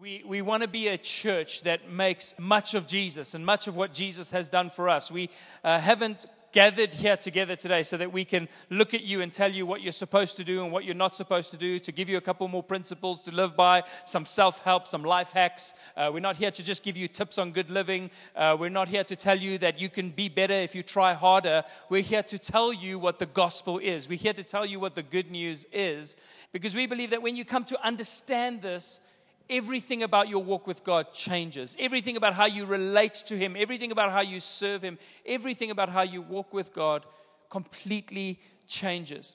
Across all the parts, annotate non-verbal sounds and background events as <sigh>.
We, we want to be a church that makes much of Jesus and much of what Jesus has done for us. We uh, haven't gathered here together today so that we can look at you and tell you what you're supposed to do and what you're not supposed to do, to give you a couple more principles to live by, some self help, some life hacks. Uh, we're not here to just give you tips on good living. Uh, we're not here to tell you that you can be better if you try harder. We're here to tell you what the gospel is. We're here to tell you what the good news is because we believe that when you come to understand this, everything about your walk with God changes. Everything about how you relate to Him, everything about how you serve Him, everything about how you walk with God completely changes.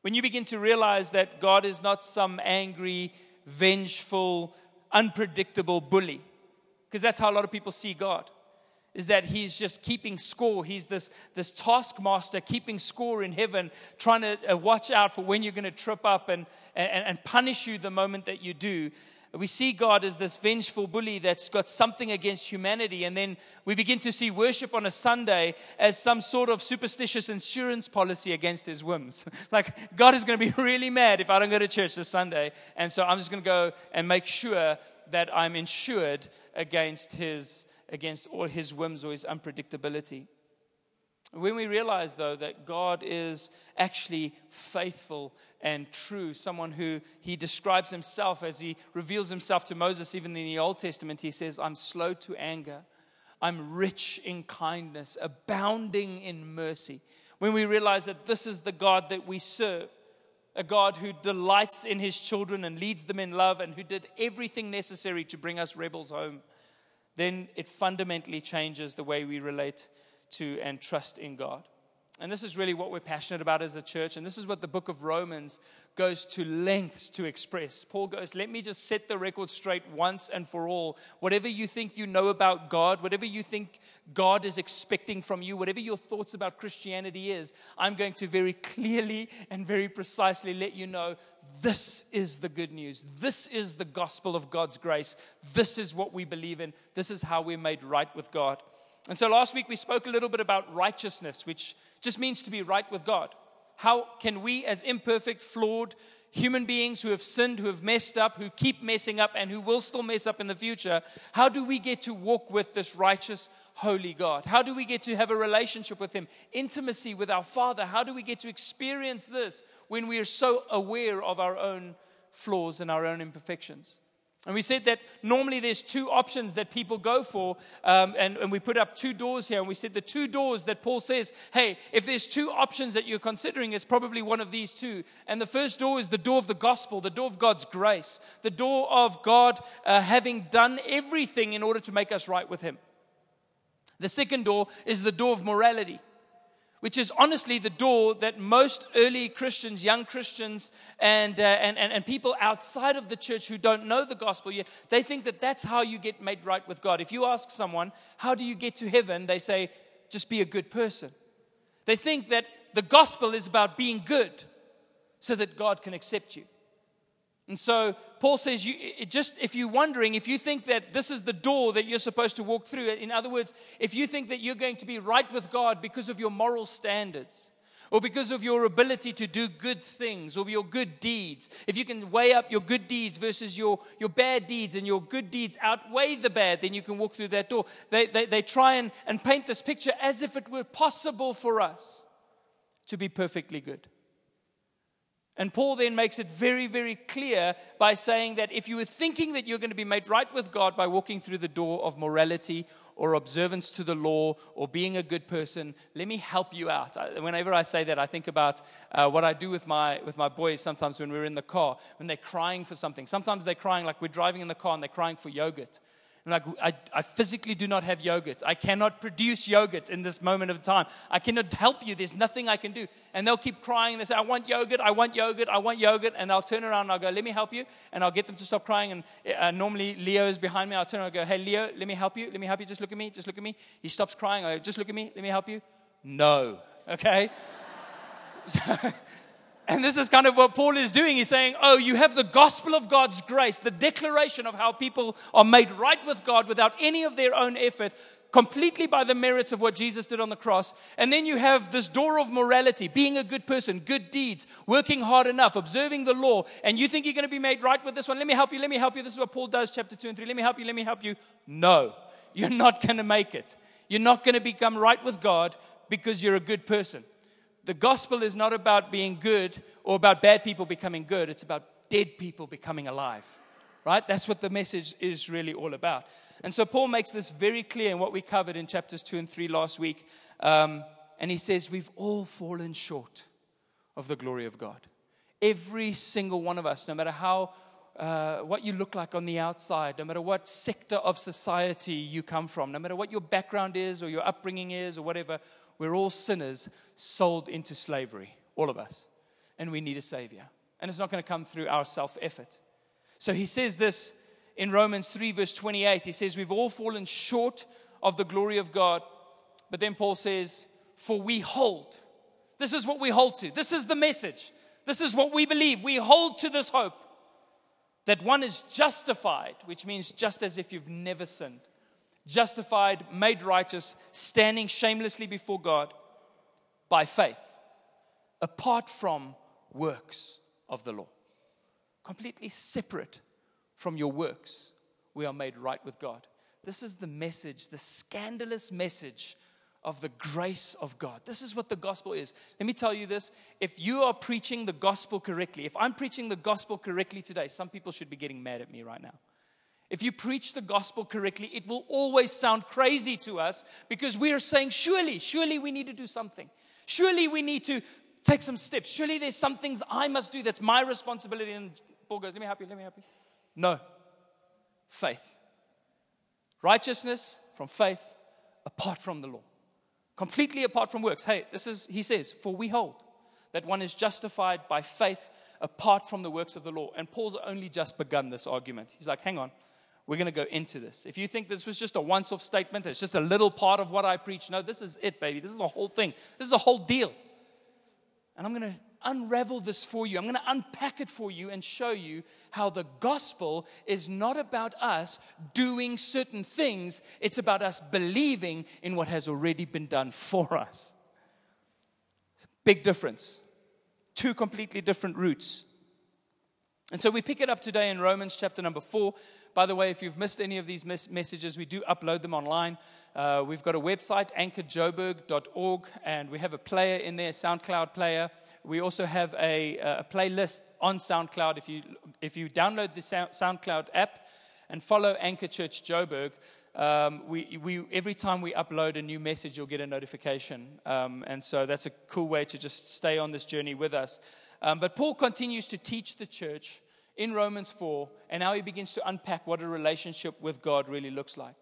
When you begin to realize that God is not some angry, vengeful, unpredictable bully, because that's how a lot of people see God. Is that he's just keeping score. He's this, this taskmaster keeping score in heaven, trying to uh, watch out for when you're going to trip up and, and, and punish you the moment that you do. We see God as this vengeful bully that's got something against humanity. And then we begin to see worship on a Sunday as some sort of superstitious insurance policy against his whims. <laughs> like, God is going to be really mad if I don't go to church this Sunday. And so I'm just going to go and make sure that I'm insured against his, against all his whims or his unpredictability. When we realize, though, that God is actually faithful and true, someone who he describes himself as he reveals himself to Moses, even in the Old Testament, he says, I'm slow to anger, I'm rich in kindness, abounding in mercy. When we realize that this is the God that we serve, a God who delights in his children and leads them in love and who did everything necessary to bring us rebels home, then it fundamentally changes the way we relate to and trust in God. And this is really what we're passionate about as a church. And this is what the book of Romans goes to lengths to express. Paul goes, Let me just set the record straight once and for all. Whatever you think you know about God, whatever you think God is expecting from you, whatever your thoughts about Christianity is, I'm going to very clearly and very precisely let you know this is the good news. This is the gospel of God's grace. This is what we believe in. This is how we're made right with God. And so last week we spoke a little bit about righteousness, which just means to be right with God. How can we, as imperfect, flawed human beings who have sinned, who have messed up, who keep messing up, and who will still mess up in the future, how do we get to walk with this righteous, holy God? How do we get to have a relationship with Him, intimacy with our Father? How do we get to experience this when we are so aware of our own flaws and our own imperfections? And we said that normally there's two options that people go for, um, and, and we put up two doors here. And we said the two doors that Paul says, hey, if there's two options that you're considering, it's probably one of these two. And the first door is the door of the gospel, the door of God's grace, the door of God uh, having done everything in order to make us right with Him. The second door is the door of morality which is honestly the door that most early Christians, young Christians, and, uh, and, and, and people outside of the church who don't know the gospel yet, they think that that's how you get made right with God. If you ask someone, How do you get to heaven? they say, Just be a good person. They think that the gospel is about being good so that God can accept you. And so Paul says, you, just if you're wondering, if you think that this is the door that you're supposed to walk through, in other words, if you think that you're going to be right with God because of your moral standards, or because of your ability to do good things or your good deeds, if you can weigh up your good deeds versus your, your bad deeds and your good deeds outweigh the bad, then you can walk through that door. They, they, they try and, and paint this picture as if it were possible for us to be perfectly good. And Paul then makes it very, very clear by saying that if you were thinking that you're going to be made right with God by walking through the door of morality or observance to the law or being a good person, let me help you out. Whenever I say that, I think about uh, what I do with my, with my boys sometimes when we're in the car, when they're crying for something. Sometimes they're crying like we're driving in the car and they're crying for yogurt. I'm like, I, I physically do not have yogurt. I cannot produce yogurt in this moment of time. I cannot help you. There's nothing I can do. And they'll keep crying. They say, I want yogurt. I want yogurt. I want yogurt. And I'll turn around and I'll go, let me help you. And I'll get them to stop crying. And uh, normally Leo is behind me. I'll turn around and go, hey, Leo, let me help you. Let me help you. Just look at me. Just look at me. He stops crying. I go, just look at me. Let me help you. No. Okay? <laughs> so, And this is kind of what Paul is doing. He's saying, Oh, you have the gospel of God's grace, the declaration of how people are made right with God without any of their own effort, completely by the merits of what Jesus did on the cross. And then you have this door of morality, being a good person, good deeds, working hard enough, observing the law. And you think you're going to be made right with this one? Let me help you. Let me help you. This is what Paul does, chapter 2 and 3. Let me help you. Let me help you. No, you're not going to make it. You're not going to become right with God because you're a good person the gospel is not about being good or about bad people becoming good, it's about dead people becoming alive. Right? That's what the message is really all about. And so Paul makes this very clear in what we covered in chapters 2 and 3 last week. Um, and he says, We've all fallen short of the glory of God. Every single one of us, no matter how uh, what you look like on the outside, no matter what sector of society you come from, no matter what your background is or your upbringing is or whatever, we're all sinners sold into slavery, all of us. And we need a Savior. And it's not going to come through our self effort. So he says this in Romans 3, verse 28. He says, We've all fallen short of the glory of God. But then Paul says, For we hold. This is what we hold to. This is the message. This is what we believe. We hold to this hope that one is justified, which means just as if you've never sinned justified, made righteous, standing shamelessly before God by faith, apart from works of the law. Completely separate from your works, we are made right with God. This is the message, the scandalous message of the grace of God. This is what the gospel is. Let me tell you this if you are preaching the gospel correctly, if I'm preaching the gospel correctly today, some people should be getting mad at me right now. If you preach the gospel correctly, it will always sound crazy to us because we are saying, surely, surely we need to do something. Surely we need to take some steps. Surely there's some things I must do that's my responsibility. And Paul goes, Let me help you, let me help you. No. Faith. Righteousness from faith apart from the law. Completely apart from works. Hey, this is, he says, for we hold that one is justified by faith apart from the works of the law. And Paul's only just begun this argument. He's like, hang on, we're going to go into this. If you think this was just a once off statement, it's just a little part of what I preach, no, this is it, baby. This is the whole thing. This is the whole deal. And I'm going to unravel this for you. I'm going to unpack it for you and show you how the gospel is not about us doing certain things, it's about us believing in what has already been done for us. Big difference. Two completely different routes. And so we pick it up today in Romans chapter number four. By the way, if you've missed any of these mes- messages, we do upload them online. Uh, we've got a website, anchorjoburg.org, and we have a player in there, SoundCloud player. We also have a, a playlist on SoundCloud. If you, if you download the SoundCloud app and follow Anchor Church Joburg, um, we, we, every time we upload a new message, you'll get a notification. Um, and so that's a cool way to just stay on this journey with us. Um, but Paul continues to teach the church in Romans 4, and now he begins to unpack what a relationship with God really looks like.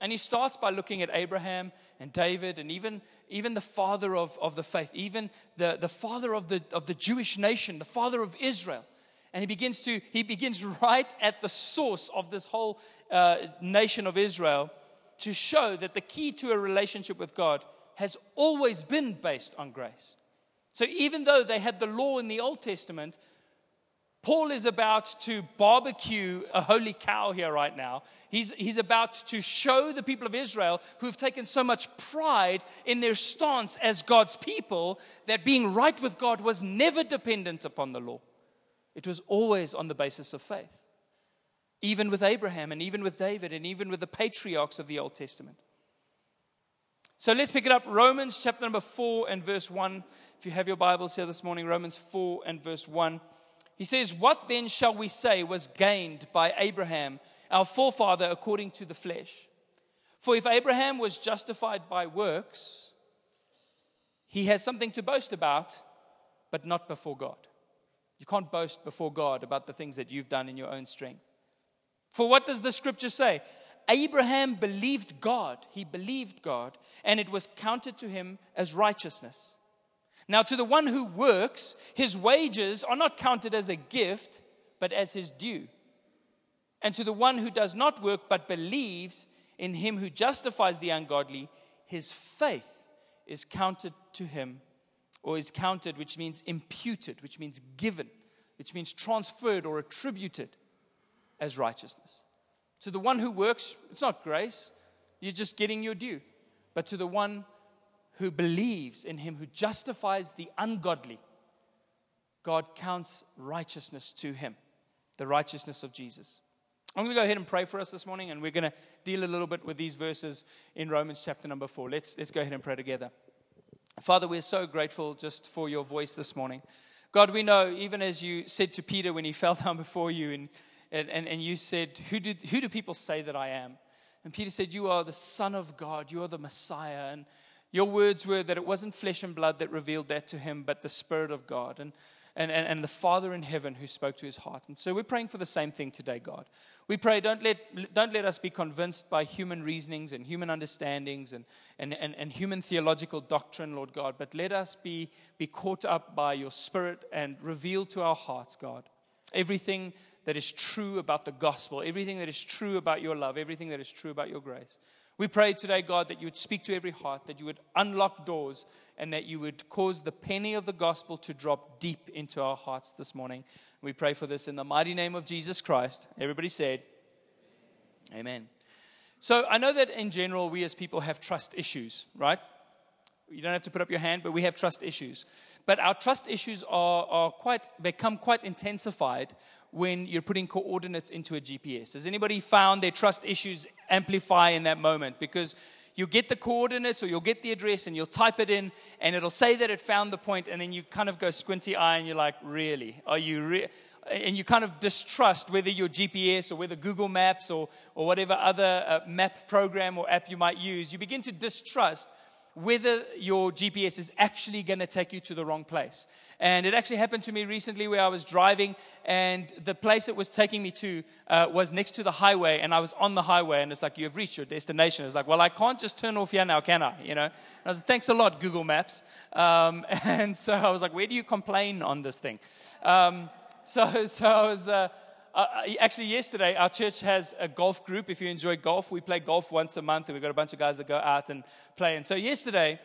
And he starts by looking at Abraham and David and even, even the father of, of the faith, even the, the father of the, of the Jewish nation, the father of Israel. And he begins to, he begins <laughs> right at the source of this whole uh, nation of Israel to show that the key to a relationship with God has always been based on grace. So even though they had the law in the Old Testament, Paul is about to barbecue a holy cow here right now. He's, he's about to show the people of Israel who have taken so much pride in their stance as God's people that being right with God was never dependent upon the law. It was always on the basis of faith. Even with Abraham and even with David and even with the patriarchs of the Old Testament. So let's pick it up. Romans chapter number 4 and verse 1. If you have your Bibles here this morning, Romans 4 and verse 1. He says, What then shall we say was gained by Abraham, our forefather, according to the flesh? For if Abraham was justified by works, he has something to boast about, but not before God. You can't boast before God about the things that you've done in your own strength. For what does the scripture say? Abraham believed God. He believed God, and it was counted to him as righteousness. Now, to the one who works, his wages are not counted as a gift, but as his due. And to the one who does not work, but believes in him who justifies the ungodly, his faith is counted to him or is counted, which means imputed, which means given, which means transferred or attributed as righteousness. To the one who works, it's not grace, you're just getting your due. But to the one who believes in him, who justifies the ungodly, God counts righteousness to him, the righteousness of Jesus. I'm going to go ahead and pray for us this morning, and we're going to deal a little bit with these verses in Romans chapter number four. Let's, let's go ahead and pray together. Father, we're so grateful just for your voice this morning. God, we know, even as you said to Peter when he <laughs> fell down before you, and, and, and you said, who, did, who do people say that I am? And Peter said, You are the Son of God, you are the Messiah. And your words were that it wasn't flesh and blood that revealed that to him, but the Spirit of God. And and, and, and the Father in heaven who spoke to his heart. And so we're praying for the same thing today, God. We pray, don't let, don't let us be convinced by human reasonings and human understandings and, and, and, and human theological doctrine, Lord God, but let us be, be caught up by your Spirit and revealed to our hearts, God, everything that is true about the gospel, everything that is true about your love, everything that is true about your grace. We pray today, God, that you would speak to every heart, that you would unlock doors, and that you would cause the penny of the gospel to drop deep into our hearts this morning. We pray for this in the mighty name of Jesus Christ. Everybody said, Amen. So I know that in general, we as people have trust issues, right? You don't have to put up your hand, but we have trust issues. But our trust issues are, are quite, become quite intensified when you're putting coordinates into a GPS. Has anybody found their trust issues amplify in that moment? Because you get the coordinates or you'll get the address and you'll type it in and it'll say that it found the point and then you kind of go squinty eye and you're like, really? Are you? And you kind of distrust whether your GPS or whether Google Maps or, or whatever other uh, map program or app you might use, you begin to distrust whether your GPS is actually going to take you to the wrong place. And it actually happened to me recently where I was driving, and the place it was taking me to uh, was next to the highway, and I was on the highway, and it's like, you have reached your destination. It's like, well, I can't just turn off here now, can I? You know? And I was like, thanks a lot, Google Maps. Um, <laughs> and so I was like, where do you complain on this thing? Um, so, so I was. Uh, uh, actually, yesterday, our church has a golf group. If you enjoy golf, we play golf once a month, and we've got a bunch of guys that go out and play. And so, yesterday,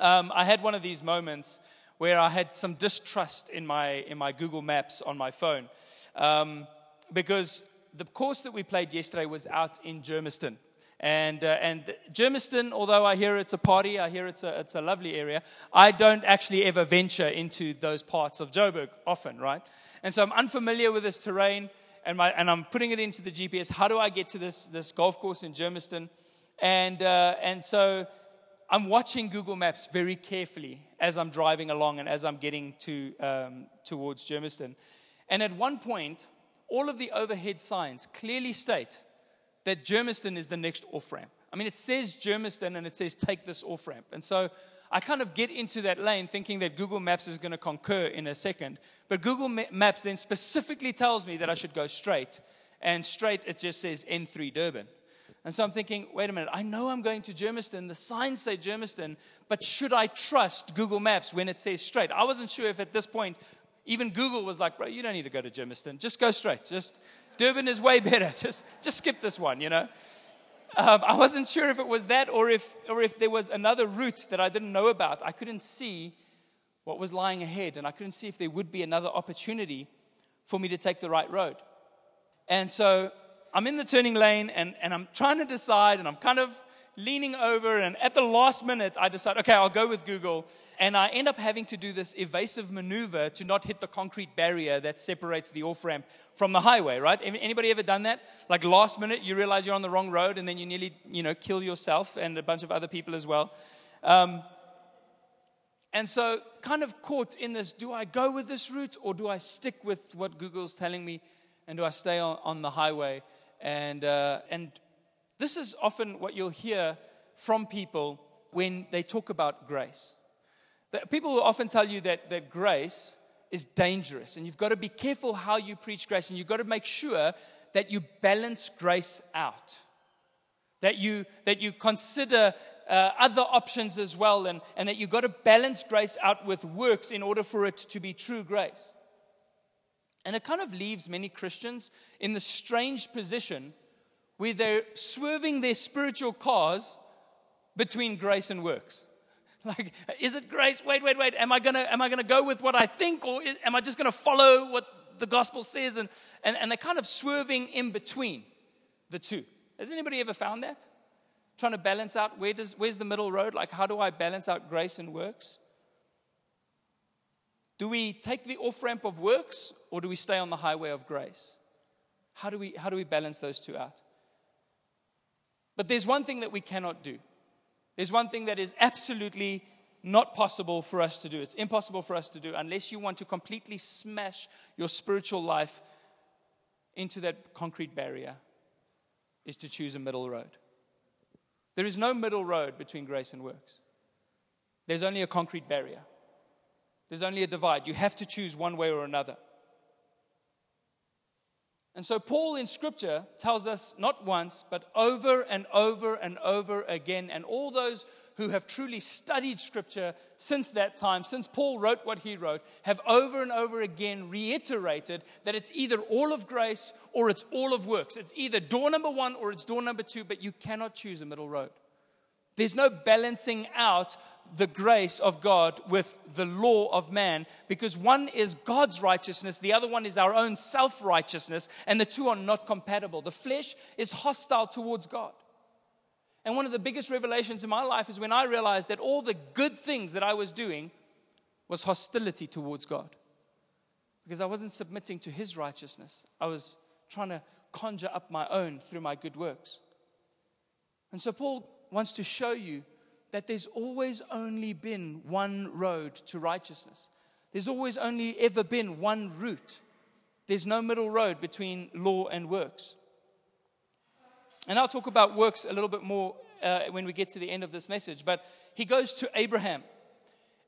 um, I had one of these moments where I had some distrust in my, in my Google Maps on my phone. Um, because the course that we played yesterday was out in Germiston. And, uh, and Germiston, although I hear it's a party, I hear it's a, it's a lovely area, I don't actually ever venture into those parts of Joburg often, right? And so I'm unfamiliar with this terrain, and, my, and I'm putting it into the GPS. How do I get to this, this golf course in Germiston? And, uh, and so I'm watching Google Maps very carefully as I'm driving along and as I'm getting to, um, towards Germiston. And at one point, all of the overhead signs clearly state that Germiston is the next off ramp. I mean, it says Germiston and it says take this off ramp. And so I kind of get into that lane thinking that Google Maps is going to concur in a second. But Google Maps then specifically tells me that I should go straight. And straight, it just says N3 Durban. And so I'm thinking, wait a minute, I know I'm going to Germiston. The signs say Germiston, but should I trust Google Maps when it says straight? I wasn't sure if at this point even Google was like, bro, you don't need to go to Germiston. Just go straight. Just Durban is way <laughs> better. Just, just skip this one, you know. Um, I wasn't sure if it was that or if, or if there was another route that I didn't know about. I couldn't see what was lying ahead, and I couldn't see if there would be another opportunity for me to take the right road. And so I'm in the turning lane, and, and I'm trying to decide, and I'm kind of leaning over, and at the last minute, I decide, okay, I'll go with Google. And I end up having to do this evasive maneuver to not hit the concrete barrier that separates the off ramp from the highway, right? Anybody ever done that? Like last minute, you realize you're on the wrong road, and then you nearly, you know, kill yourself and a bunch of other people as well. Um, and so, kind of caught in this do I go with this route or do I stick with what Google's telling me and do I stay on, on the highway? And, uh, and this is often what you'll hear from people when they talk about grace. That people will often tell you that, that grace is dangerous, and you've got to be careful how you preach grace, and you've got to make sure that you balance grace out. That you, that you consider uh, other options as well, and, and that you've got to balance grace out with works in order for it to be true grace. And it kind of leaves many Christians in the strange position where they're swerving their spiritual cars between grace and works. <laughs> Like, is it grace? Wait, wait, wait. Am I gonna am I gonna go with what I think, or is, am I just gonna follow what the gospel says? And, and and they're kind of swerving in between the two. Has anybody ever found that? Trying to balance out where does where's the middle road? Like, how do I balance out grace and works? Do we take the off ramp of works, or do we stay on the highway of grace? How do we how do we balance those two out? But there's one thing that we cannot do. There's one thing that is absolutely not possible for us to do. It's impossible for us to do unless you want to completely smash your spiritual life into that concrete barrier, is to choose a middle road. There is no middle road between grace and works. There's only a concrete barrier. There's only a divide. You have to choose one way or another. And so, Paul in Scripture tells us not once, but over and over and over again, and all those who have truly studied Scripture since that time, since Paul wrote what he wrote, have over and over again reiterated that it's either all of grace or it's all of works. It's either door number one or it's door number two, but you cannot choose a middle road. There's no balancing out the grace of God with the law of man because one is God's righteousness, the other one is our own self righteousness, and the two are not compatible. The flesh is hostile towards God. And one of the biggest revelations in my life is when I realized that all the good things that I was doing was hostility towards God. Because I wasn't submitting to His righteousness, I was trying to conjure up my own through my good works. And so Paul wants to show you that there's always only been one road to righteousness. There's always only ever been one route. There's no middle road between law and works. And I'll talk about works a little bit more uh, when we get to the end of this message. But he goes to Abraham.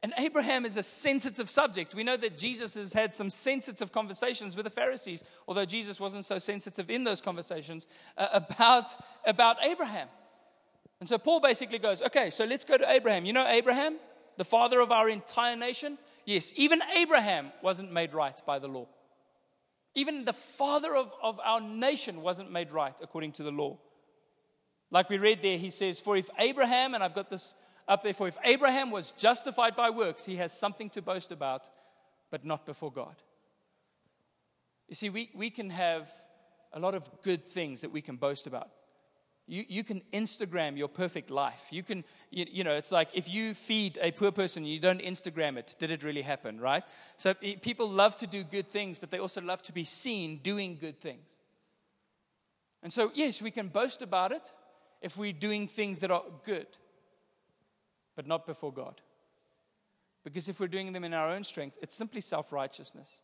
And Abraham is a sensitive subject. We know that Jesus has had some sensitive conversations with the Pharisees, although Jesus wasn't so sensitive in those conversations uh, about, about Abraham. And so Paul basically goes, okay, so let's go to Abraham. You know Abraham, the father of our entire nation? Yes, even Abraham wasn't made right by the law. Even the father of, of our nation wasn't made right according to the law. Like we read there, he says, For if Abraham, and I've got this up there, for if Abraham was justified by works, he has something to boast about, but not before God. You see, we, we can have a lot of good things that we can boast about. You, you can Instagram your perfect life. You can, you, you know, it's like if you feed a poor person, you don't Instagram it. Did it really happen, right? So people love to do good things, but they also love to be seen doing good things. And so, yes, we can boast about it if we're doing things that are good, but not before God. Because if we're doing them in our own strength, it's simply self righteousness.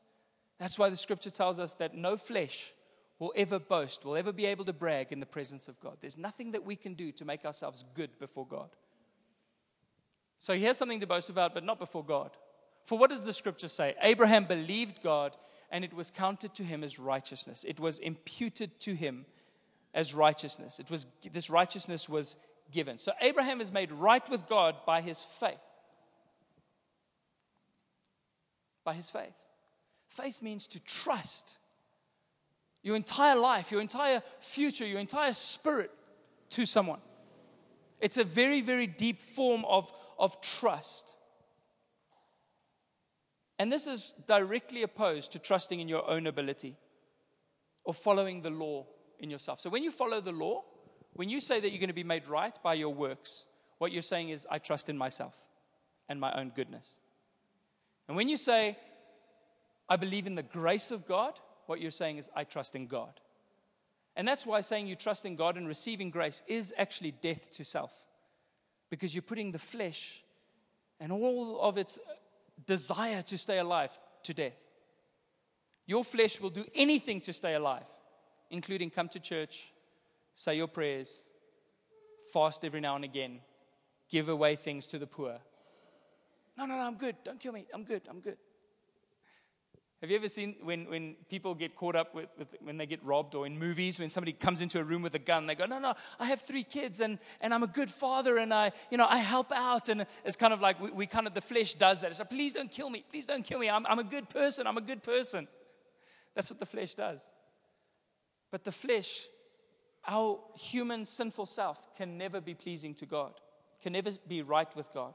That's why the scripture tells us that no flesh will ever boast, will ever be able to brag in the presence of God. There's nothing that we can do to make ourselves good before God. So he has something to boast about, but not before God. For what does the scripture say? Abraham believed God, and it was counted to him as righteousness. It was imputed to him as righteousness. It was this righteousness was given. So Abraham is made right with God by his faith. By his faith. Faith means to trust your entire life, your entire future, your entire spirit to someone. It's a very, very deep form of, of trust. And this is directly opposed to trusting in your own ability or following the law in yourself. So when you follow the law, when you say that you're going to be made right by your works, what you're saying is, I trust in myself and my own goodness. And when you say, I believe in the grace of God, what you're saying is, I trust in God. And that's why saying you trust in God and receiving grace is actually death to self. Because you're putting the flesh and all of its desire to stay alive to death. Your flesh will do anything to stay alive, including come to church, say your prayers, fast every now and again, give away things to the poor. No, no, no, I'm good. Don't kill me. I'm good. I'm good. Have you ever seen when, when people get caught up with, with, when they get robbed or in movies when somebody comes into a room with a gun, they go, no, no, I have three kids and, and I'm a good father and I, you know, I help out. And it's kind of like we, we kind of, the flesh does that. It's like, please don't kill me. Please don't kill me. I'm, I'm a good person. I'm a good person. That's what the flesh does. But the flesh, our human sinful self, can never be pleasing to God, can never be right with God.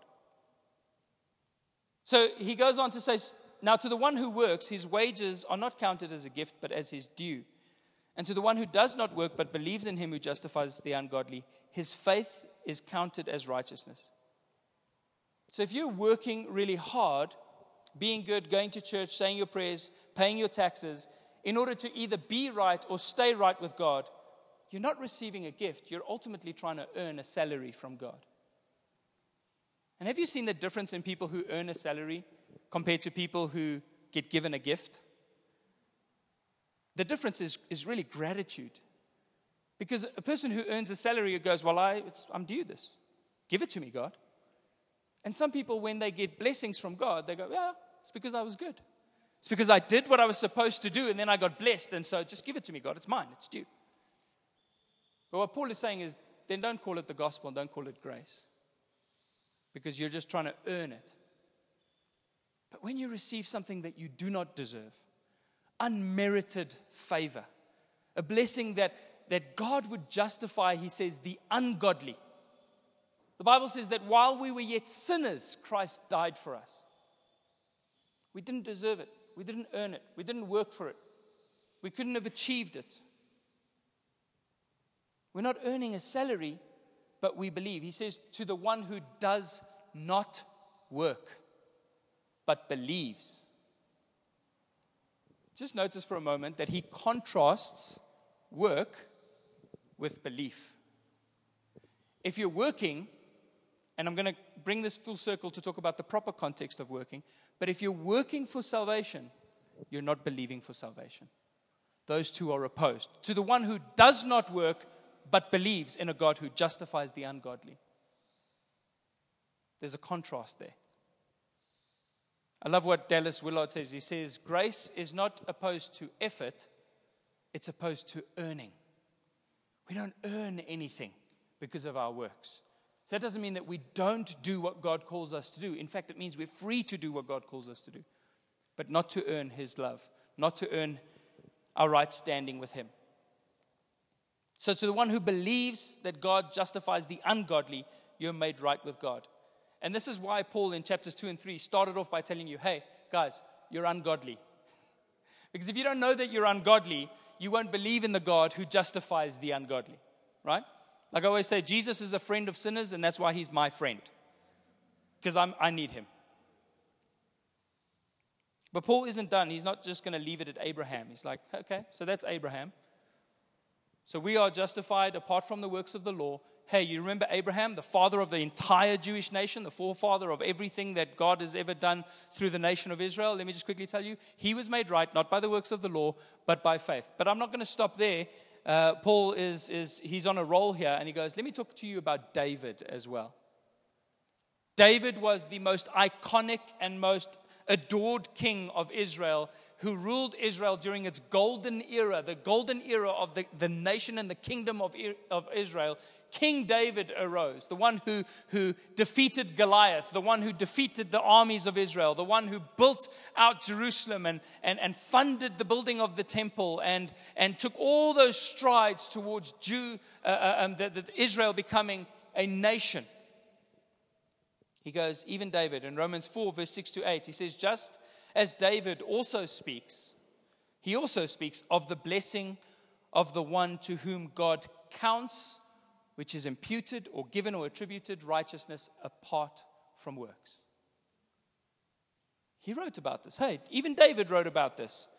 So he goes on to say, Now to the one who works, his wages are not counted as a gift, but as his due. And to the one who does not work, but believes in him who justifies the ungodly, his faith is counted as righteousness. So if you're working really hard, being good, going to church, saying your prayers, paying your taxes, in order to either be right or stay right with God, you're not receiving a gift. You're ultimately trying to earn a salary from God. And have you seen the difference in people who earn a salary compared to people who get given a gift? The difference is, is really gratitude. Because a person who earns a salary goes, Well, I, I'm due this. Give it to me, God. And some people, when they get blessings from God, they go, Yeah, it's because I was good. It's because I did what I was supposed to do and then I got blessed. And so just give it to me, God. It's mine, it's due. But what Paul is saying is then don't call it the gospel, and don't call it grace because you're just trying to earn it. But when you receive something that you do not deserve, unmerited favor, a blessing that, that God would justify, he says, the ungodly. The Bible says that while we were yet sinners, Christ died for us. We didn't deserve it. We didn't earn it. We didn't work for it. We couldn't have achieved it. We're not earning a salary, but we believe. He says, to the one who does not work, but believes. Just notice for a moment that he contrasts work with belief. If you're working, and I'm going to bring this full circle to talk about the proper context of working, but if you're working for salvation, you're not believing for salvation. Those two are opposed. To the one who does not work, but believes in a God who justifies the ungodly. There's a contrast there. I love what Dallas Willard says. He says, Grace is not opposed to effort, it's opposed to earning. We don't earn anything because of our works. So that doesn't mean that we don't do what God calls us to do. In fact, it means we're free to do what God calls us to do, but not to earn His love, not to earn our right standing with Him. So, to the one who believes that God justifies the ungodly, you're made right with God. And this is why Paul in chapters 2 and 3 started off by telling you, hey, guys, you're ungodly. <laughs> because if you don't know that you're ungodly, you won't believe in the God who justifies the ungodly, right? Like I always say, Jesus is a friend of sinners, and that's why he's my friend, because I need him. But Paul isn't done. He's not just going to leave it at Abraham. He's like, okay, so that's Abraham. So we are justified apart from the works of the law. Hey, you remember Abraham, the father of the entire Jewish nation, the forefather of everything that God has ever done through the nation of Israel? Let me just quickly tell you, he was made right not by the works of the law, but by faith. But I'm not going to stop there. Uh, Paul is, is he's on a roll here, and he goes, Let me talk to you about David as well. David was the most iconic and most adored king of Israel who ruled Israel during its golden era, the golden era of the, the nation and the kingdom of, of Israel, King David arose, the one who, who defeated Goliath, the one who defeated the armies of Israel, the one who built out Jerusalem and, and, and funded the building of the temple and, and took all those strides towards Jew, uh, uh, um, the, the Israel becoming a nation. He goes, even David, in Romans 4, verse 6 to 8, he says, just as David also speaks, he also speaks of the blessing of the one to whom God counts, which is imputed or given or attributed righteousness apart from works. He wrote about this. Hey, even David wrote about this.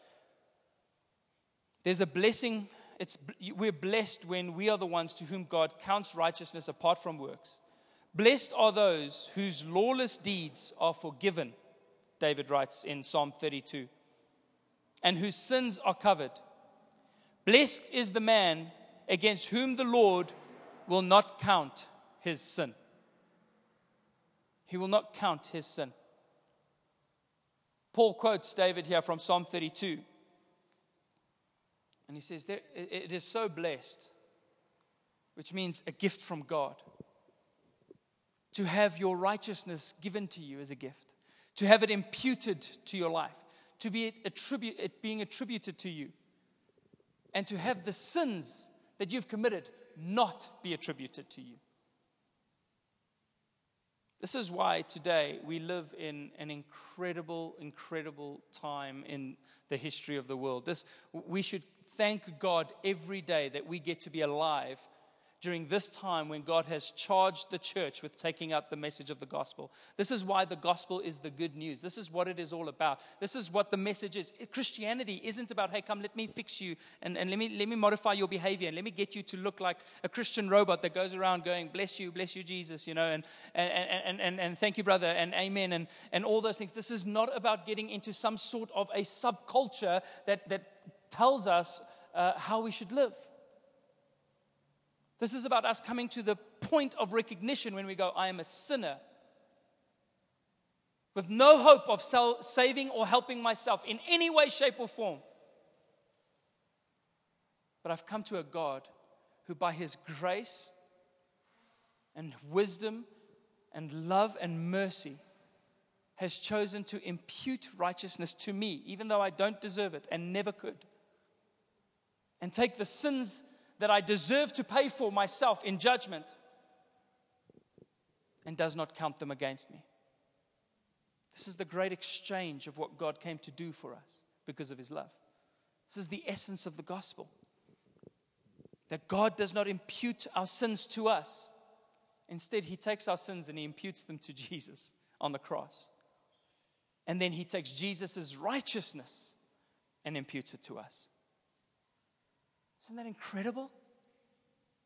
There's a blessing. It's, we're blessed when we are the ones to whom God counts righteousness apart from works. Blessed are those whose lawless deeds are forgiven David writes in Psalm 32, and whose sins are covered. Blessed is the man against whom the Lord will not count his sin. He will not count his sin. Paul quotes David here from Psalm 32. And he says, It is so blessed, which means a gift from God, to have your righteousness given to you as a gift to have it imputed to your life, to be it being attributed to you, and to have the sins that you've committed not be attributed to you. This is why today we live in an incredible, incredible time in the history of the world. This, we should thank God every day that we get to be alive during this time when God has charged the church with taking out the message of the gospel. This is why the gospel is the good news. This is what it is all about. This is what the message is. Christianity isn't about, hey, come, let me fix you and, and let, me, let me modify your behavior and let me get you to look like a Christian robot that goes around going, bless you, bless you, Jesus, you know, and, and, and, and, and thank you, brother, and amen, and, and all those things. This is not about getting into some sort of a subculture that, that tells us uh, how we should live. This is about us coming to the point of recognition when we go, I am a sinner with no hope of saving or helping myself in any way, shape, or form. But I've come to a God who, by his grace and wisdom and love and mercy, has chosen to impute righteousness to me, even though I don't deserve it and never could, and take the sins that I deserve to pay for myself in judgment and does not count them against me. This is the great exchange of what God came to do for us because of his love. This is the essence of the gospel. That God does not impute our sins to us. Instead, he takes our sins and he imputes them to Jesus on the cross. And then he takes Jesus' righteousness and imputes it to us. Isn't that incredible?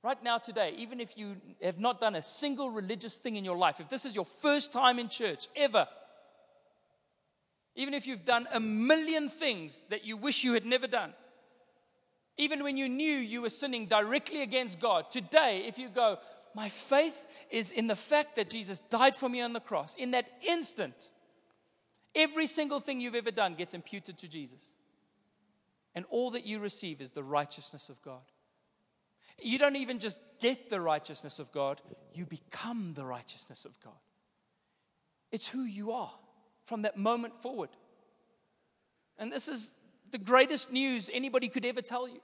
Right now, today, even if you have not done a single religious thing in your life, if this is your first time in church ever, even if you've done a million things that you wish you had never done, even when you knew you were sinning directly against God, today, if you go, My faith is in the fact that Jesus died for me on the cross, in that instant, every single thing you've ever done gets imputed to Jesus. And all that you receive is the righteousness of God. You don't even just get the righteousness of God, you become the righteousness of God. It's who you are from that moment forward. And this is the greatest news anybody could ever tell you.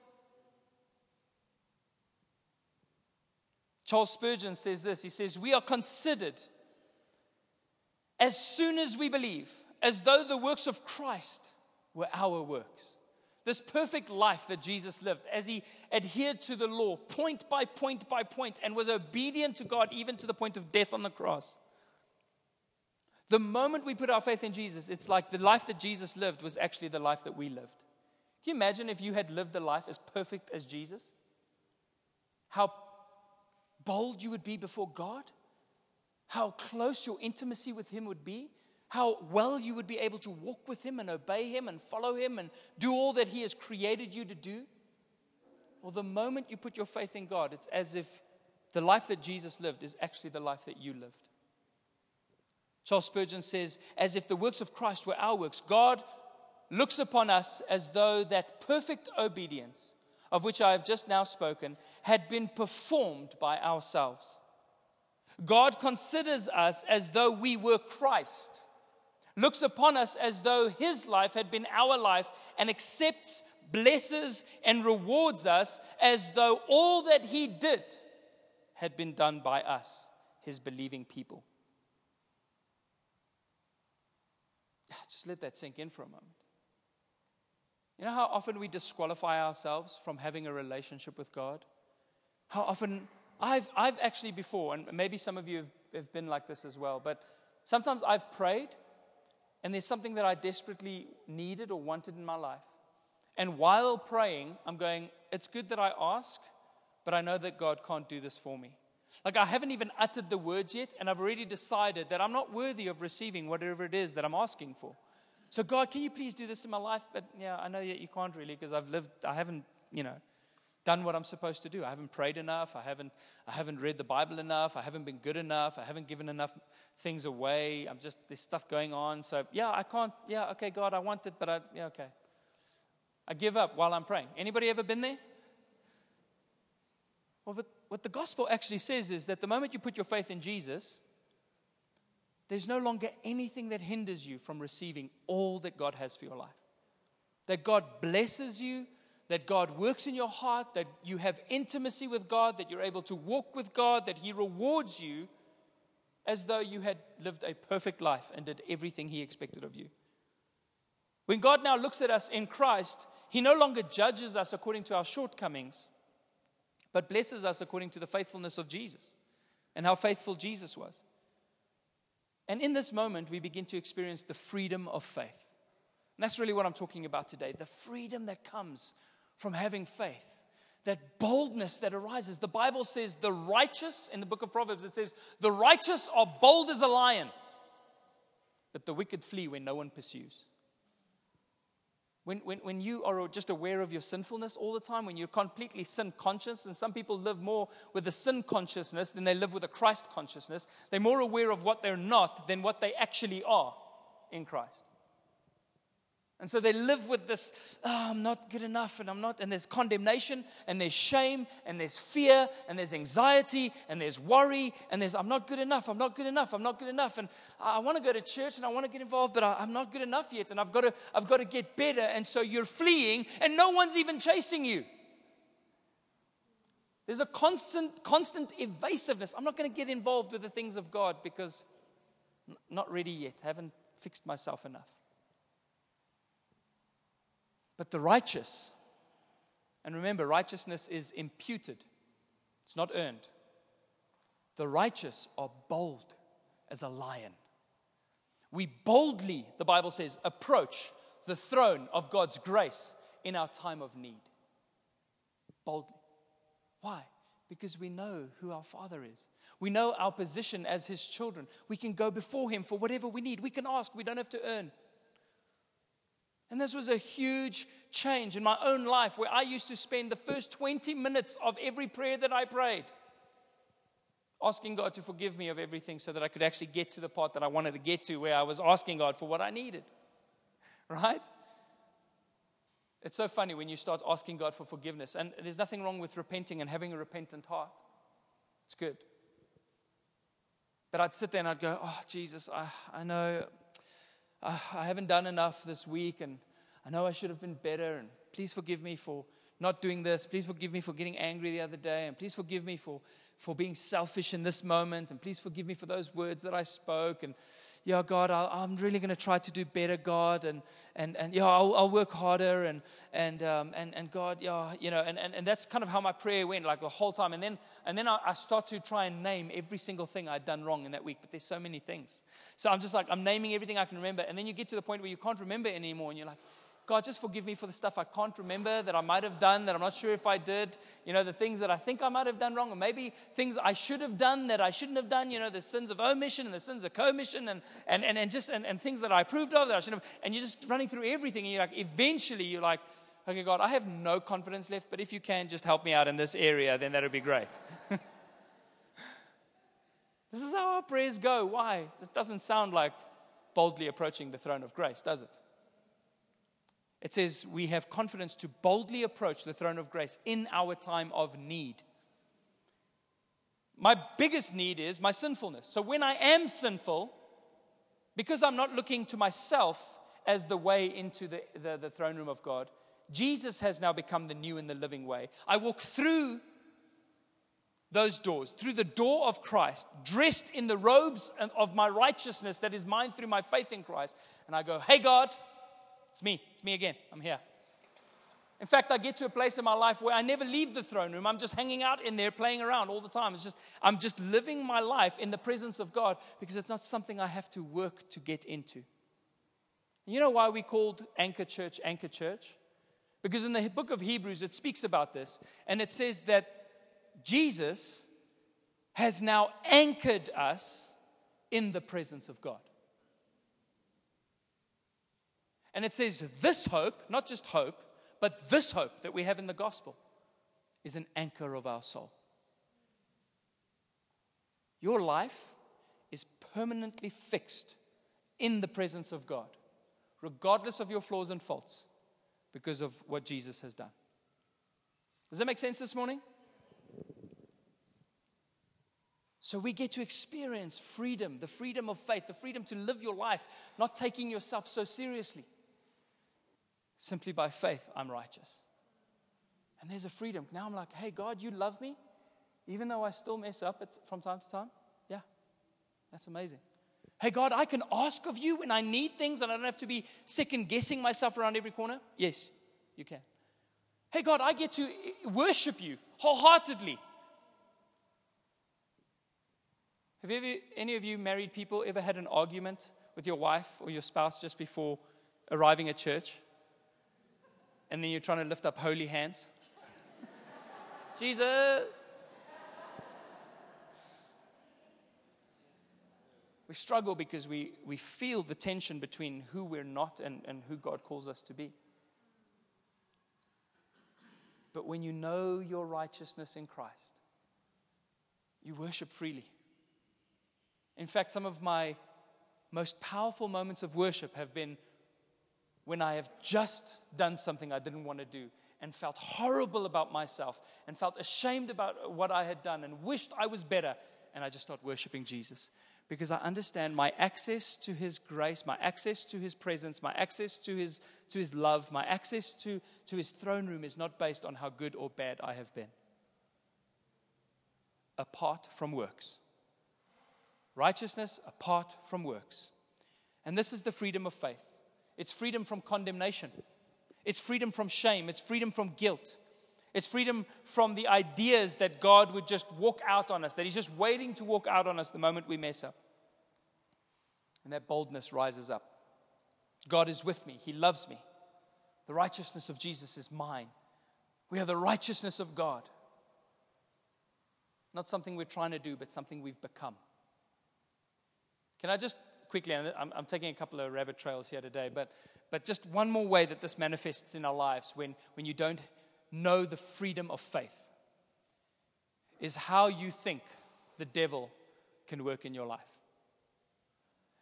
Charles Spurgeon says this He says, We are considered as soon as we believe, as though the works of Christ were our works. This perfect life that Jesus lived as he adhered to the law point by point by point and was obedient to God even to the point of death on the cross. The moment we put our faith in Jesus, it's like the life that Jesus lived was actually the life that we lived. Can you imagine if you had lived the life as perfect as Jesus? How bold you would be before God? How close your intimacy with Him would be? How well you would be able to walk with Him and obey Him and follow Him and do all that He has created you to do? Well, the moment you put your faith in God, it's as if the life that Jesus lived is actually the life that you lived. Charles Spurgeon says, as if the works of Christ were our works, God looks upon us as though that perfect obedience of which I have just now spoken had been performed by ourselves. God considers us as though we were Christ looks upon us as though his life had been our life and accepts, blesses, and rewards us as though all that he did had been done by us, his believing people. Ah, just let that sink in for a moment. You know how often we disqualify ourselves from having a relationship with God? How often, I've, I've actually before, and maybe some of you have, have been like this as well, but sometimes I've prayed and there's something that I desperately needed or wanted in my life. And while praying, I'm going, it's good that I ask, but I know that God can't do this for me. Like, I haven't even uttered the words yet, and I've already decided that I'm not worthy of receiving whatever it is that I'm asking for. So, God, can you please do this in my life? But yeah, I know that you can't really because I've lived, I haven't, you know, done what I'm supposed to do. I haven't prayed enough. I haven't, I haven't read the Bible enough. I haven't been good enough. I haven't given enough things away. I'm just, there's stuff going on. So, yeah, I can't, yeah, okay, God, I want it, but I, yeah, okay. I give up while I'm praying. Anybody ever been there? Well, but what the gospel actually says is that the moment you put your faith in Jesus, there's no longer anything that hinders you from receiving all that God has for your life. That God blesses you, that God works in your heart, that you have intimacy with God, that you're able to walk with God, that He rewards you as though you had lived a perfect life and did everything He expected of you. When God now looks at us in Christ, He no longer judges us according to our shortcomings, but blesses us according to the faithfulness of Jesus and how faithful Jesus was. And in this moment, we begin to experience the freedom of faith. And that's really what I'm talking about today the freedom that comes from having faith, that boldness that arises. The Bible says the righteous, in the book of Proverbs, it says, the righteous are bold as a lion, but the wicked flee when no one pursues. When, when, when you are just aware of your sinfulness all the time, when you're completely sin conscious, and some people live more with a sin consciousness than they live with a Christ consciousness, they're more aware of what they're not than what they actually are in Christ. And so they live with this, oh, I'm not good enough, and I'm not, and there's condemnation, and there's shame, and there's fear, and there's anxiety, and there's worry, and there's, I'm not good enough, I'm not good enough, I'm not good enough. And I want to go to church and I want to get involved, but I, am not good enough yet, and I've got, to, I've got to get better. And so you're fleeing, and no one's even chasing you. There's a constant, constant evasiveness. I'm not going to get involved with the things of God because not ready yet, I haven't fixed myself enough. But the righteous, and remember, righteousness is imputed, it's not earned. The righteous are bold as a lion. We boldly, the Bible says, approach the throne of God's grace in our time of need. Boldly. Why? Because we know who our Father is. We know our position as His children. We can go before Him for whatever we need. We can ask, we don't have to earn. And this was a huge change in my own life where I used to spend the first 20 minutes of every prayer that I prayed asking God to forgive me of everything so that I could actually get to the part that I wanted to get to where I was asking God for what I needed. <laughs> Right? It's so funny when you start asking God for forgiveness. And there's nothing wrong with repenting and having a repentant heart. It's good. But I'd sit there and I'd go, Oh, Jesus, I, I know uh, I haven't done enough this week, and I know I should have been better, and please forgive me for not doing this. Please forgive me for getting angry the other day, and please forgive me for, for being selfish in this moment, and please forgive me for those words that I spoke. And yeah, God, i am really going to try to do better, God, and and and yeah, I'll, I'll work harder, and and um, and and God, yeah, you know, and, and and that's kind of how my prayer went, like the whole time. And then and then I, I start to try and name every single thing I'd done wrong in that week, but there's so many things. So I'm just like I'm naming everything I can remember, and then you get to the point where you can't remember anymore, and you're like God, just forgive me for the stuff I can't remember that I might have done, that I'm not sure if I did. You know, the things that I think I might have done wrong, or maybe things I should have done that I shouldn't have done. You know, the sins of omission and the sins of commission, and, and, and, and just and, and things that I approved of that I shouldn't have. And you're just running through everything, and you're like, eventually, you're like, okay, God, I have no confidence left, but if you can just help me out in this area, then that would be great. <laughs> this is how our prayers go. Why? This doesn't sound like boldly approaching the throne of grace, does it? It says we have confidence to boldly approach the throne of grace in our time of need. My biggest need is my sinfulness. So when I am sinful, because I'm not looking to myself as the way into the, the, the, throne room of God, Jesus has now become the new and the living way. I walk through those doors, through the door of Christ, dressed in the robes of my righteousness that is mine through my faith in Christ. And I go, Hey, God, it's me. It's me again. I'm here. In fact, I get to a place in my life where I never leave the throne room. I'm just hanging out in there, playing around all the time. It's just, I'm just living my life in the presence of God because it's not something I have to work to get into. You know why we called Anchor Church Anchor Church? Because in the book of Hebrews, it speaks about this. And it says that Jesus has now anchored us in the presence of God. And it says, This hope, not just hope, but this hope that we have in the gospel is an anchor of our soul. Your life is permanently fixed in the presence of God, regardless of your flaws and faults, because of what Jesus has done. Does that make sense this morning? So we get to experience freedom, the freedom of faith, the freedom to live your life, not taking yourself so seriously. Simply by faith, I'm righteous. And there's a freedom. Now I'm like, hey, God, you love me, even though I still mess up from time to time? Yeah. That's amazing. Hey, God, I can ask of you when I need things and I don't have to be second guessing myself around every corner? Yes, you can. Hey, God, I get to worship you wholeheartedly. Have ever, any of you married people ever had an argument with your wife or your spouse just before arriving at church? And then you're trying to lift up holy hands? Jesus! We struggle because we, we feel the tension between who we're not and, and who God calls us to be. But when you know your righteousness in Christ, you worship freely. In fact, some of my most powerful moments of worship have been when I have just done something I didn't want to do and felt horrible about myself and felt ashamed about what I had done and wished I was better. And I just start worshiping Jesus because I understand my access to His grace, my access to His presence, my access to His, to his love, my access to, to His throne room is not based on how good or bad I have been. Apart from works. Righteousness apart from works. And this is the freedom of faith it's freedom from condemnation, it's freedom from shame, it's freedom from guilt. It's freedom from the ideas that God would just walk out on us, that He's just waiting to walk out on us the moment we mess up. And that boldness rises up. God is with me, He loves me. The righteousness of Jesus is mine. We are the righteousness of God. Not something we're trying to do, but something we've become. Can I just quickly, I'm, I'm, taking a couple of rabbit trails here today, but, but just one more way that this manifests in our lives when, when you don't know the freedom of faith is how you think the devil can work in your life.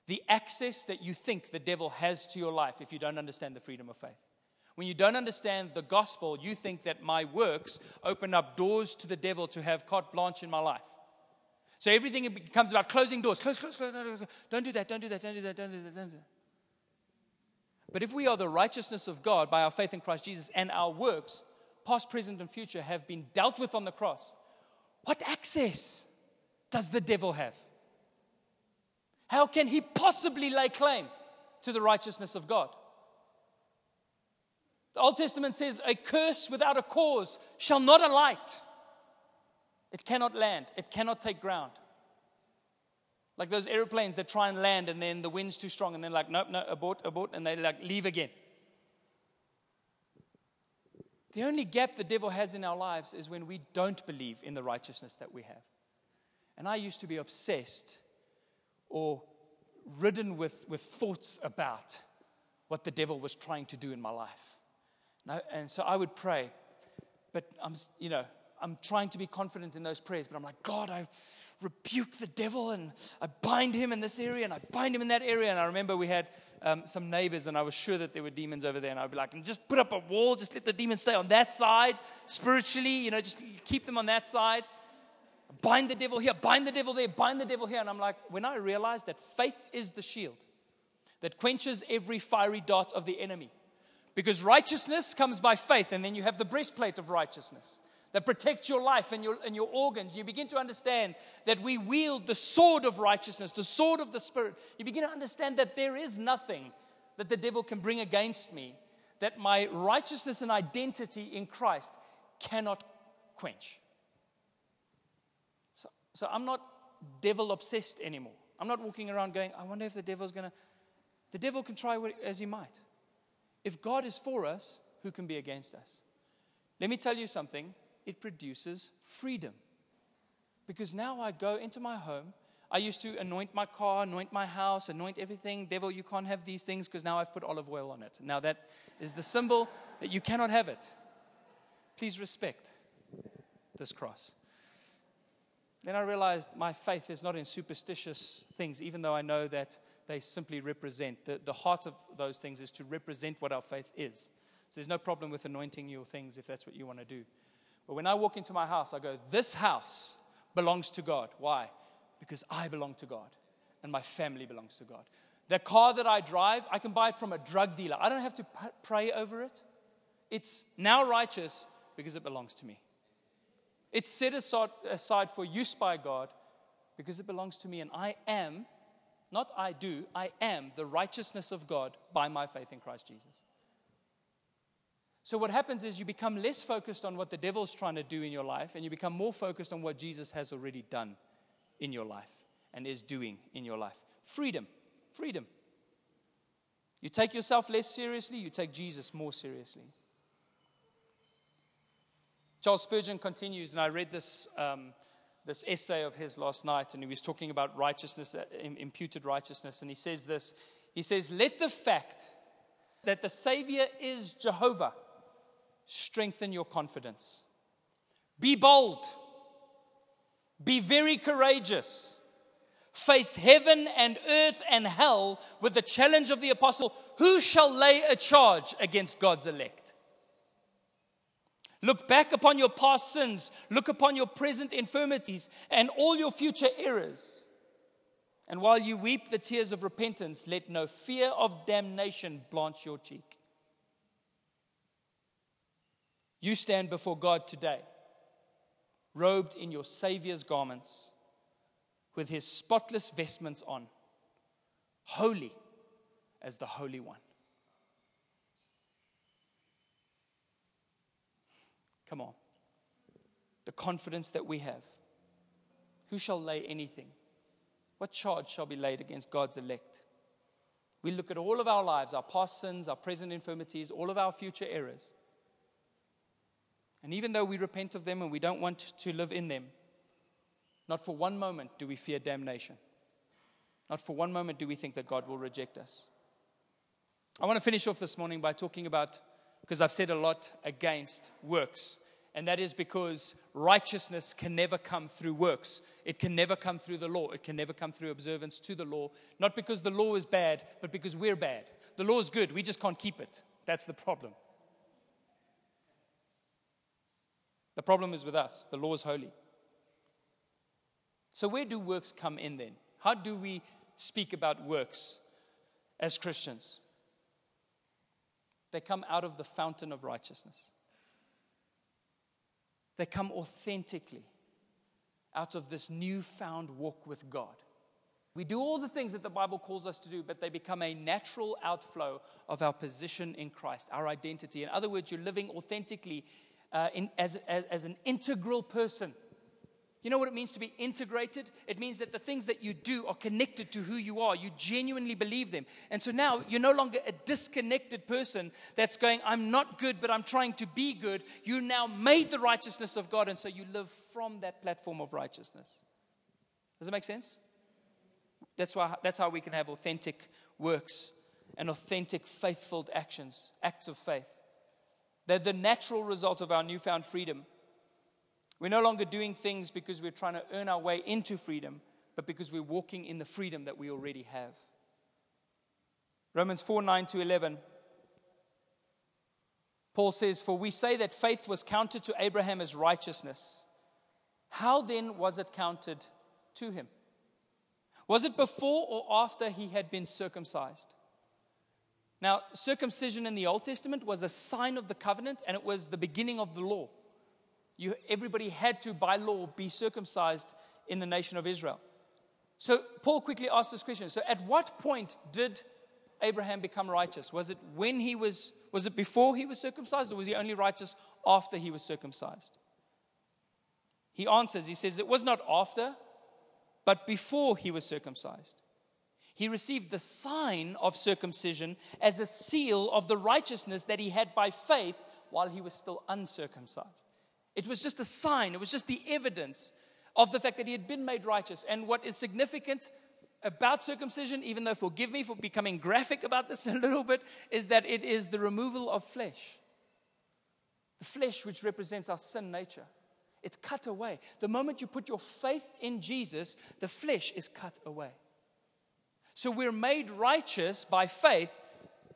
The access that you think the devil has to your life if you don't understand the freedom of faith. When you don't understand the gospel, you think that my works open up doors to the devil to have carte blanche in my life. So everything becomes about closing doors. Close, close, close. Don't do that, don't do that, don't do that, don't do that, don't do that. But if we are the righteousness of God by our faith in Christ Jesus and our works, past, present, and future, have been dealt with on the cross, what access does the devil have? How can he possibly lay claim to the righteousness of God? The Old Testament says, A curse without a cause shall not alight. It cannot land, it cannot take ground. Like those airplanes that try and land and then the wind's too strong and they're like, nope, no, abort, abort, and they like leave again. The only gap the devil has in our lives is when we don't believe in the righteousness that we have. And I used to be obsessed or ridden with, with thoughts about what the devil was trying to do in my life. And so I would pray, but I'm, you know, I'm trying to be confident in those prayers, but I'm like, God, I rebuke the devil and I bind him in this area and I bind him in that area. And I remember we had um, some neighbors and I was sure that there were demons over there. And I'd be like, just put up a wall, just let the demons stay on that side spiritually, you know, just keep them on that side. Bind the devil here, bind the devil there, bind the devil here. And I'm like, when I realized that faith is the shield that quenches every fiery dart of the enemy. Because righteousness comes by faith, and then you have the breastplate of righteousness that protects your life and your, and your organs. You begin to understand that we wield the sword of righteousness, the sword of the Spirit. You begin to understand that there is nothing that the devil can bring against me, that my righteousness and identity in Christ cannot quench. So, so I'm not devil obsessed anymore. I'm not walking around going, I wonder if the devil's going to. The devil can try as he might. If God is for us, who can be against us? Let me tell you something it produces freedom. Because now I go into my home. I used to anoint my car, anoint my house, anoint everything. Devil, you can't have these things because now I've put olive oil on it. Now that is the symbol that you cannot have it. Please respect this cross. Then I realized my faith is not in superstitious things, even though I know that they simply represent. The, the heart of those things is to represent what our faith is. So there's no problem with anointing your things if that's what you want to do. But when I walk into my house, I go, This house belongs to God. Why? Because I belong to God and my family belongs to God. The car that I drive, I can buy it from a drug dealer. I don't have to pray over it. It's now righteous because it belongs to me. It's set aside, for use by God because it belongs to me, and I am, not I do, I am the righteousness of God by my faith in Christ Jesus. So, what happens is you become less focused on what the devil's trying to do in your life, and you become more focused on what Jesus has already done in your life and is doing in your life. Freedom. Freedom. You take yourself less seriously, you take Jesus more seriously. Charles Spurgeon continues, and I read this, um, this essay of his last night, and he was talking about righteousness, uh, imputed righteousness, and he says this He says, Let the fact that the Savior is Jehovah strengthen your confidence. Be bold, be very courageous. Face heaven and earth and hell with the challenge of the apostle Who shall lay a charge against God's elect? Look back upon your past sins, look upon your present infirmities and all your future errors. And while you weep the tears of repentance, let no fear of damnation blanch your cheek. You stand before God today, robed in your Savior's garments, with his spotless vestments on, holy as the Holy One. Come on. The confidence that we have. Who shall lay anything? What charge shall be laid against God's elect? We look at all of our lives, our past sins, our present infirmities, all of our future errors. And even though we repent of them and we don't want to live in them, not for one moment do we fear damnation. Not for one moment do we think that God will reject us. I want to finish off this morning by talking about because I've said a lot against works. And that is because righteousness can never come through works. It can never come through the law. It can never come through observance to the law. Not because the law is bad, but because we're bad. The law is good. We just can't keep it. That's the problem. The problem is with us. The law is holy. So, where do works come in then? How do we speak about works as Christians? They come out of the fountain of righteousness. They come authentically out of this newfound walk with God. We do all the things that the Bible calls us to do, but they become a natural outflow of our position in Christ, our identity. In other words, you're living authentically uh, in, as, as, as an integral person you know what it means to be integrated? It means that the things that you do are connected to who you are. You genuinely believe them. And so now you're no longer a disconnected person that's going, I'm not good, but I'm trying to be good. You now made the righteousness of God, and so you live from that platform of righteousness. Does that make sense? That's, why, that's how we can have authentic works and authentic, faithful actions, acts of faith. They're the natural result of our newfound freedom we're no longer doing things because we're trying to earn our way into freedom, but because we're walking in the freedom that we already have. Romans 4 9 to 11. Paul says, For we say that faith was counted to Abraham as righteousness. How then was it counted to him? Was it before or after he had been circumcised? Now, circumcision in the Old Testament was a sign of the covenant and it was the beginning of the law. You, everybody had to, by law, be circumcised in the nation of Israel. So Paul quickly asks this question. So at what point did Abraham become righteous? Was it when he was, was it before he was circumcised, or was he only righteous after he was circumcised? He answers, he says, it was not after, but before he was circumcised. He received the sign of circumcision as a seal of the righteousness that he had by faith while he was still uncircumcised. It was just a sign, it was just the evidence of the fact that he had been made righteous. And what is significant about circumcision, even though forgive me for becoming graphic about this <laughs> a little bit, is that it is the removal of flesh. The flesh, which represents our sin nature, it's cut away. The moment you put your faith in Jesus, the flesh is cut away. So we're made righteous by faith,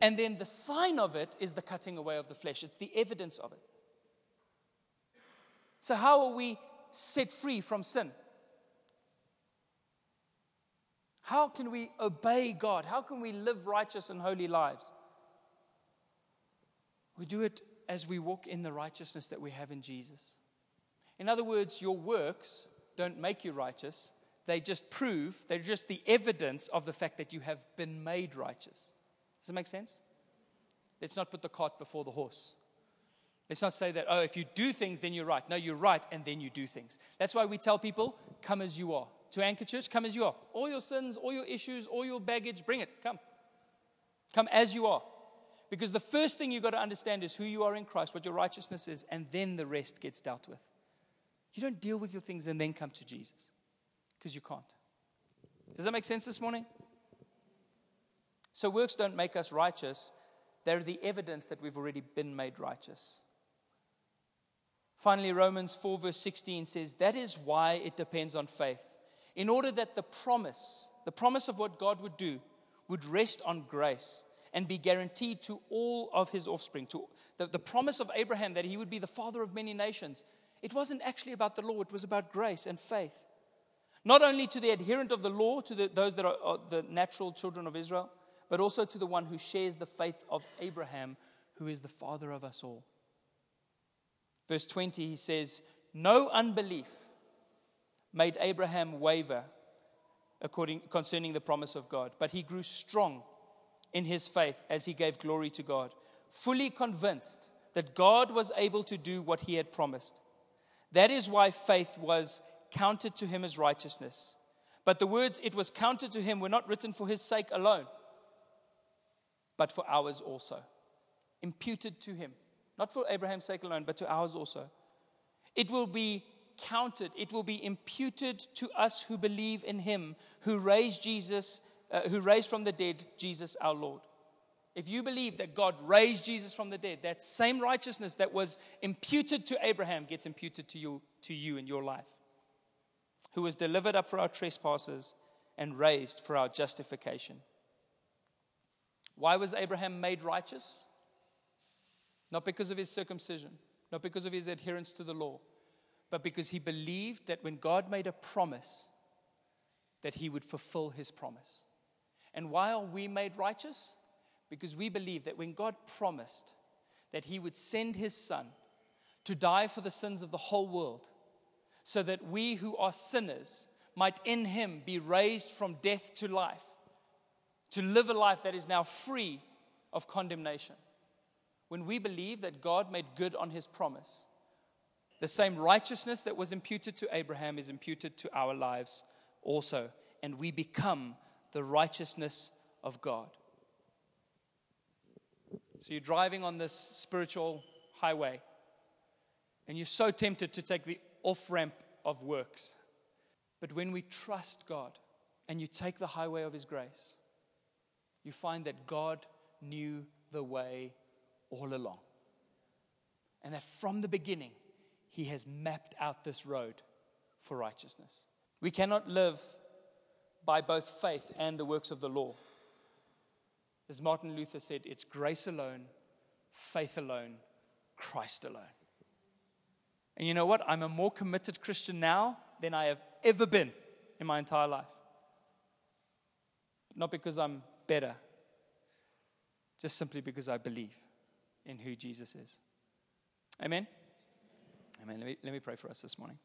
and then the sign of it is the cutting away of the flesh. It's the evidence of it. So, how are we set free from sin? How can we obey God? How can we live righteous and holy lives? We do it as we walk in the righteousness that we have in Jesus. In other words, your works don't make you righteous, they just prove, they're just the evidence of the fact that you have been made righteous. Does that make sense? Let's not put the cart before the horse. Let's not say that, oh, if you do things, then you're right. No, you're right, and then you do things. That's why we tell people, come as you are. To Anchor Church, come as you are. All your sins, all your issues, all your baggage, bring it. Come. Come as you are. Because the first thing you've got to understand is who you are in Christ, what your righteousness is, and then the rest gets dealt with. You don't deal with your things and then come to Jesus because you can't. Does that make sense this morning? So, works don't make us righteous, they're the evidence that we've already been made righteous. Finally, Romans 4, verse 16 says, That is why it depends on faith, in order that the promise, the promise of what God would do, would rest on grace and be guaranteed to all of his offspring. To the, the promise of Abraham that he would be the father of many nations, it wasn't actually about the law, it was about grace and faith. Not only to the adherent of the law, to the, those that are, are the natural children of Israel, but also to the one who shares the faith of Abraham, who is the father of us all. Verse 20, he says, No unbelief made Abraham waver according, concerning the promise of God, but he grew strong in his faith as he gave glory to God, fully convinced that God was able to do what he had promised. That is why faith was counted to him as righteousness. But the words it was counted to him were not written for his sake alone, but for ours also. Imputed to him. Not for Abraham's sake alone, but to ours also. It will be counted, it will be imputed to us who believe in him, who raised Jesus, uh, who raised from the dead Jesus our Lord. If you believe that God raised Jesus from the dead, that same righteousness that was imputed to Abraham gets imputed to you, to you in your life. Who was delivered up for our trespasses and raised for our justification. Why was Abraham made righteous? Not because of his circumcision, not because of his adherence to the law, but because he believed that when God made a promise, that he would fulfill his promise. And why are we made righteous? Because we believe that when God promised that he would send his son to die for the sins of the whole world, so that we who are sinners might in him be raised from death to life, to live a life that is now free of condemnation. When we believe that God made good on his promise, the same righteousness that was imputed to Abraham is imputed to our lives also, and we become the righteousness of God. So you're driving on this spiritual highway, and you're so tempted to take the off ramp of works. But when we trust God and you take the highway of His grace, you find that God knew the way all along. And that from the beginning, He has mapped out this road for righteousness. We cannot live by both faith and the works of the law. As Martin Luther said, it's grace alone, faith alone, Christ alone. And you know what? I'm a more committed Christian now than I have ever been in my entire life. Not because I'm better, just simply because I believe in who Jesus is. Amen? Amen. Let me, let me pray for us this morning.